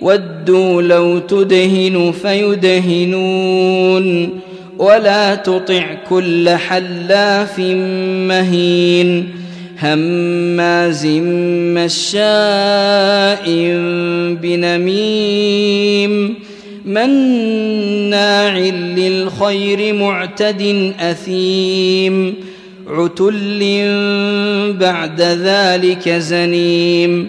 ودوا لو تدهن فيدهنون ولا تطع كل حلاف مهين هماز مشاء بنميم مناع للخير معتد أثيم عتل بعد ذلك زنيم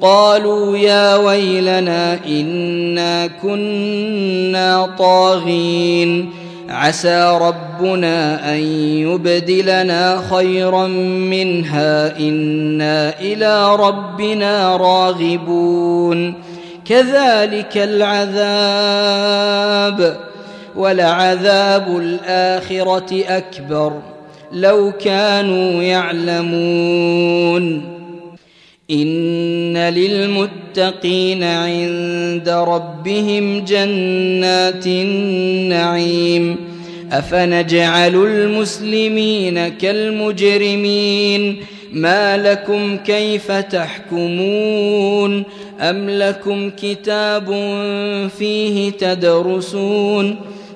قالوا يا ويلنا إنا كنا طاغين. عسى ربنا أن يبدلنا خيرا منها. إنا إلى ربنا راغبون. كذلك العذاب. ولعذاب الآخرة أكبر. لو كانوا يعلمون. إن للمتقين عند ربهم جنات النعيم. أفنجعل المسلمين كالمجرمين؟ ما لكم كيف تحكمون؟ أم لكم كتاب فيه تدرسون؟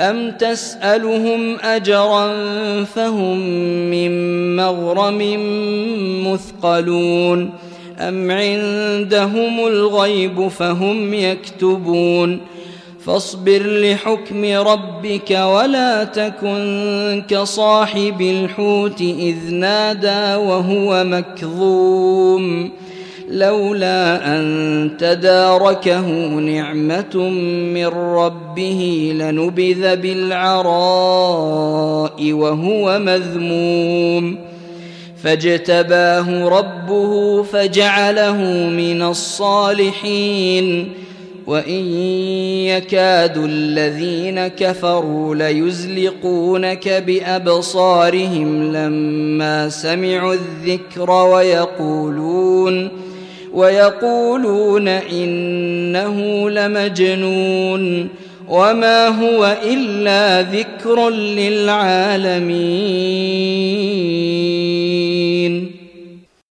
ام تسالهم اجرا فهم من مغرم مثقلون ام عندهم الغيب فهم يكتبون فاصبر لحكم ربك ولا تكن كصاحب الحوت اذ نادى وهو مكظوم لولا أن تداركه نعمة من ربه لنبذ بالعراء وهو مذموم. فاجتباه ربه فجعله من الصالحين. وإن يكاد الذين كفروا ليزلقونك بأبصارهم لما سمعوا الذكر ويقولون ويقولون إنه لمجنون وما هو إلا ذكر للعالمين.